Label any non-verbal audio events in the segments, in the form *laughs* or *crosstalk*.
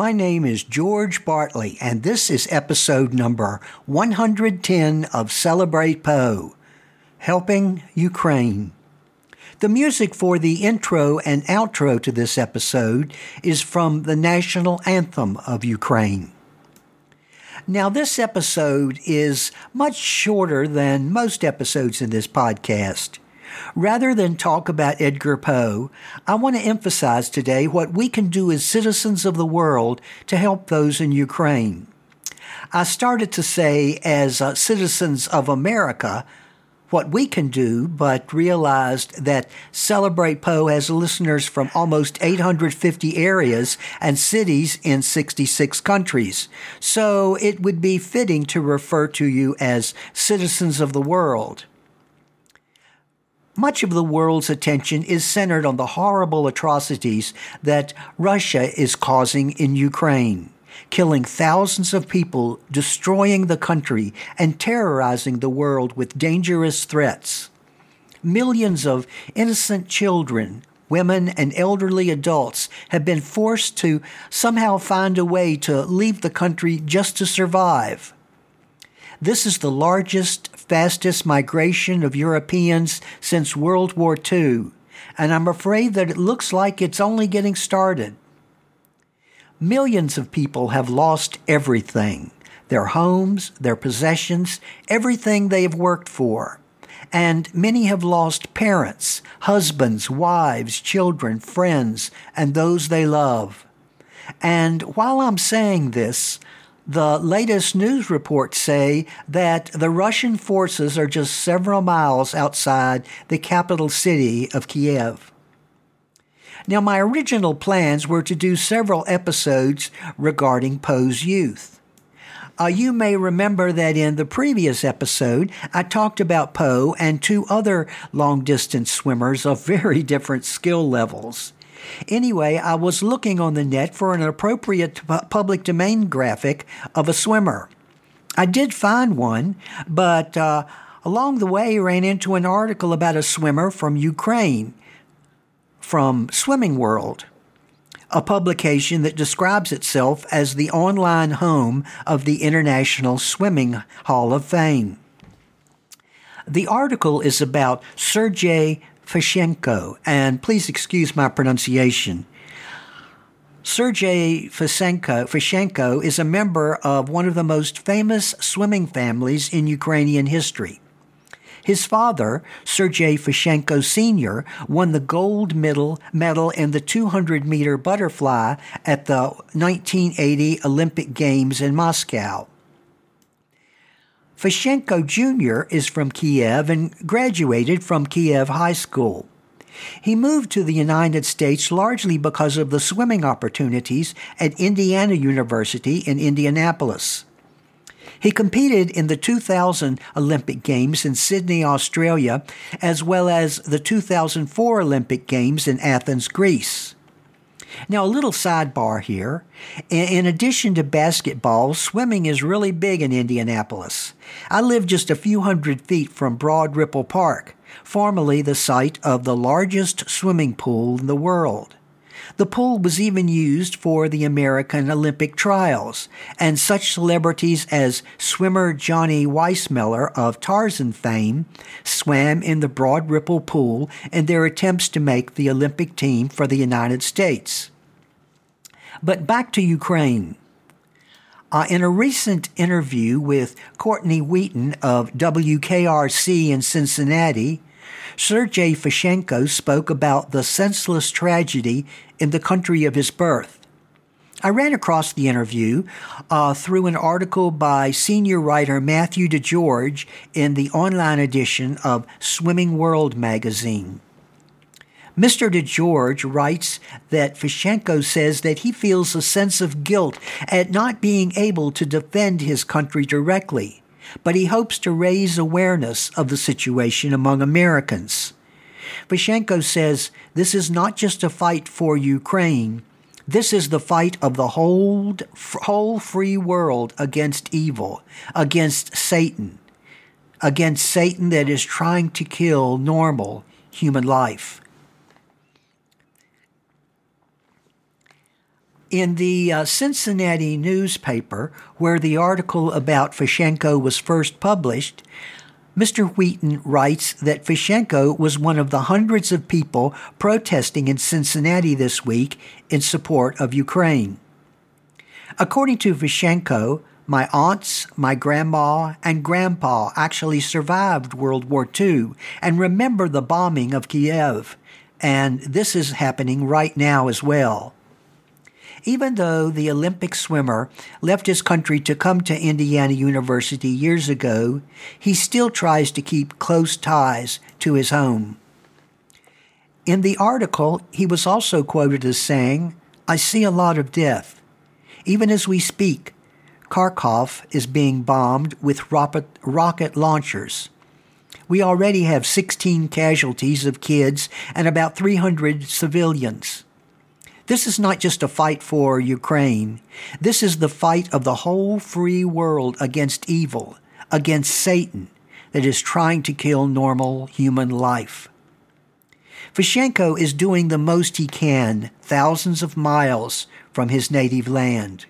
My name is George Bartley, and this is episode number 110 of Celebrate Poe Helping Ukraine. The music for the intro and outro to this episode is from the national anthem of Ukraine. Now, this episode is much shorter than most episodes in this podcast. Rather than talk about Edgar Poe, I want to emphasize today what we can do as citizens of the world to help those in Ukraine. I started to say, as uh, citizens of America, what we can do, but realized that Celebrate Poe has listeners from almost 850 areas and cities in 66 countries. So it would be fitting to refer to you as citizens of the world. Much of the world's attention is centered on the horrible atrocities that Russia is causing in Ukraine, killing thousands of people, destroying the country, and terrorizing the world with dangerous threats. Millions of innocent children, women, and elderly adults have been forced to somehow find a way to leave the country just to survive. This is the largest, fastest migration of Europeans since World War II, and I'm afraid that it looks like it's only getting started. Millions of people have lost everything their homes, their possessions, everything they have worked for. And many have lost parents, husbands, wives, children, friends, and those they love. And while I'm saying this, the latest news reports say that the Russian forces are just several miles outside the capital city of Kiev. Now, my original plans were to do several episodes regarding Poe's youth. Uh, you may remember that in the previous episode, I talked about Poe and two other long distance swimmers of *laughs* very different skill levels. Anyway, I was looking on the net for an appropriate public domain graphic of a swimmer. I did find one, but uh, along the way ran into an article about a swimmer from Ukraine from Swimming World, a publication that describes itself as the online home of the International Swimming Hall of Fame. The article is about Sergei Fashenko, and please excuse my pronunciation. Sergei Fashenko, Fashenko is a member of one of the most famous swimming families in Ukrainian history. His father, Sergei Fashenko Sr., won the gold medal, medal in the 200 meter butterfly at the 1980 Olympic Games in Moscow. Fashenko Jr. is from Kiev and graduated from Kiev High School. He moved to the United States largely because of the swimming opportunities at Indiana University in Indianapolis. He competed in the 2000 Olympic Games in Sydney, Australia, as well as the 2004 Olympic Games in Athens, Greece. Now, a little sidebar here. In addition to basketball, swimming is really big in Indianapolis. I live just a few hundred feet from Broad Ripple Park, formerly the site of the largest swimming pool in the world. The pool was even used for the American Olympic trials, and such celebrities as swimmer Johnny Weissmuller of Tarzan fame swam in the Broad Ripple pool in their attempts to make the Olympic team for the United States. But back to Ukraine. Uh, in a recent interview with Courtney Wheaton of WKRC in Cincinnati, Sergei Fashenko spoke about the senseless tragedy in the country of his birth. I ran across the interview uh, through an article by senior writer Matthew DeGeorge in the online edition of Swimming World magazine. Mr. DeGeorge writes that Fashenko says that he feels a sense of guilt at not being able to defend his country directly, but he hopes to raise awareness of the situation among Americans. Fashenko says this is not just a fight for Ukraine. This is the fight of the whole, whole free world against evil, against Satan, against Satan that is trying to kill normal human life. In the uh, Cincinnati newspaper, where the article about Fishenko was first published, Mr. Wheaton writes that Fishenko was one of the hundreds of people protesting in Cincinnati this week in support of Ukraine. According to Fishenko, my aunts, my grandma, and grandpa actually survived World War II and remember the bombing of Kiev, and this is happening right now as well. Even though the Olympic swimmer left his country to come to Indiana University years ago, he still tries to keep close ties to his home. In the article, he was also quoted as saying, I see a lot of death. Even as we speak, Kharkov is being bombed with rocket, launchers. We already have 16 casualties of kids and about 300 civilians. This is not just a fight for Ukraine. This is the fight of the whole free world against evil, against Satan, that is trying to kill normal human life. Fishenko is doing the most he can, thousands of miles from his native land.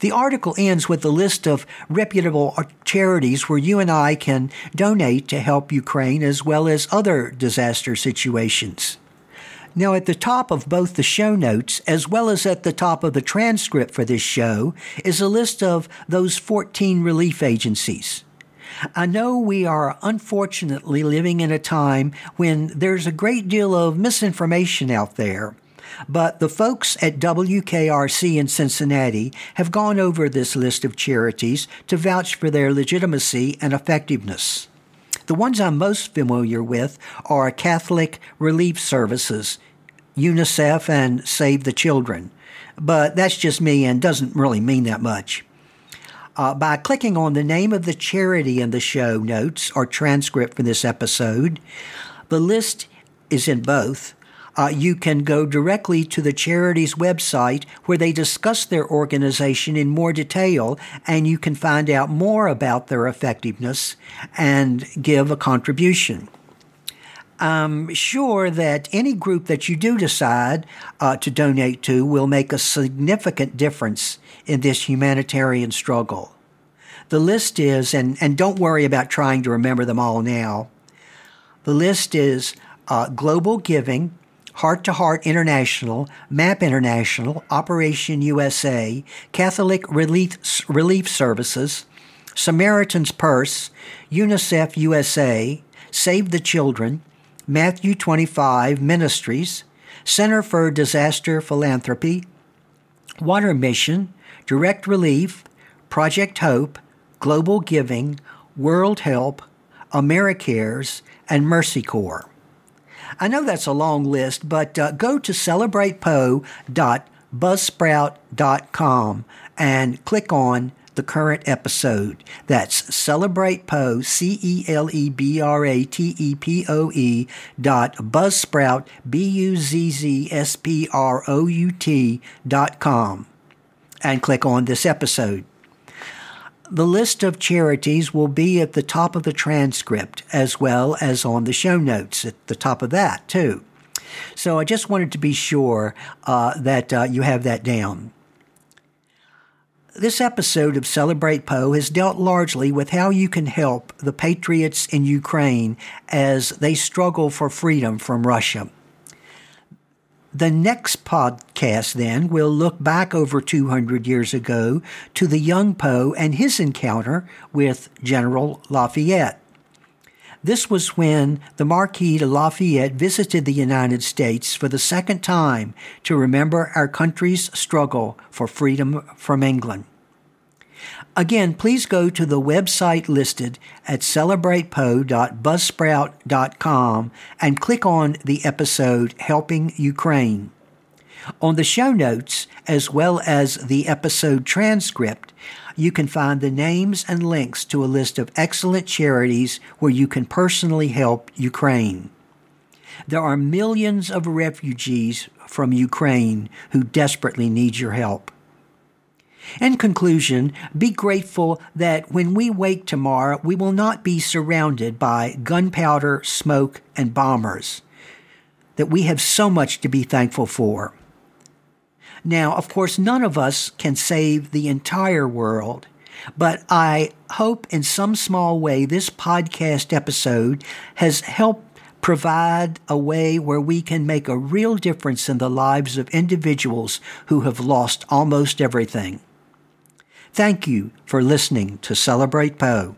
The article ends with a list of reputable charities where you and I can donate to help Ukraine as well as other disaster situations. Now, at the top of both the show notes, as well as at the top of the transcript for this show, is a list of those 14 relief agencies. I know we are unfortunately living in a time when there's a great deal of misinformation out there. But the folks at WKRC in Cincinnati have gone over this list of charities to vouch for their legitimacy and effectiveness. The ones I'm most familiar with are Catholic Relief Services, UNICEF, and Save the Children. But that's just me and doesn't really mean that much. Uh, by clicking on the name of the charity in the show notes or transcript for this episode, the list is in both. Uh, you can go directly to the charity's website where they discuss their organization in more detail and you can find out more about their effectiveness and give a contribution. I'm sure that any group that you do decide uh, to donate to will make a significant difference in this humanitarian struggle. The list is, and, and don't worry about trying to remember them all now. The list is uh, Global Giving, Heart to Heart International, MAP International, Operation USA, Catholic Relief, Relief Services, Samaritan's Purse, UNICEF USA, Save the Children, Matthew 25 Ministries, Center for Disaster Philanthropy, Water Mission, Direct Relief, Project Hope, Global Giving, World Help, AmeriCares, and Mercy Corps. I know that's a long list, but uh, go to celebratepoe.buzzsprout.com and click on the current episode. That's Celebrate C E L E B R A T E P O E dot Buzzsprout, B U Z Z S P R O U T dot com, and click on this episode. The list of charities will be at the top of the transcript as well as on the show notes at the top of that, too. So I just wanted to be sure uh, that uh, you have that down. This episode of Celebrate Poe has dealt largely with how you can help the patriots in Ukraine as they struggle for freedom from Russia. The next podcast, then, will look back over 200 years ago to the young Poe and his encounter with General Lafayette. This was when the Marquis de Lafayette visited the United States for the second time to remember our country's struggle for freedom from England. Again, please go to the website listed at celebratepoe.buzzsprout.com and click on the episode Helping Ukraine. On the show notes, as well as the episode transcript, you can find the names and links to a list of excellent charities where you can personally help Ukraine. There are millions of refugees from Ukraine who desperately need your help. In conclusion, be grateful that when we wake tomorrow, we will not be surrounded by gunpowder, smoke, and bombers, that we have so much to be thankful for. Now, of course, none of us can save the entire world, but I hope in some small way this podcast episode has helped provide a way where we can make a real difference in the lives of individuals who have lost almost everything. Thank you for listening to Celebrate Poe.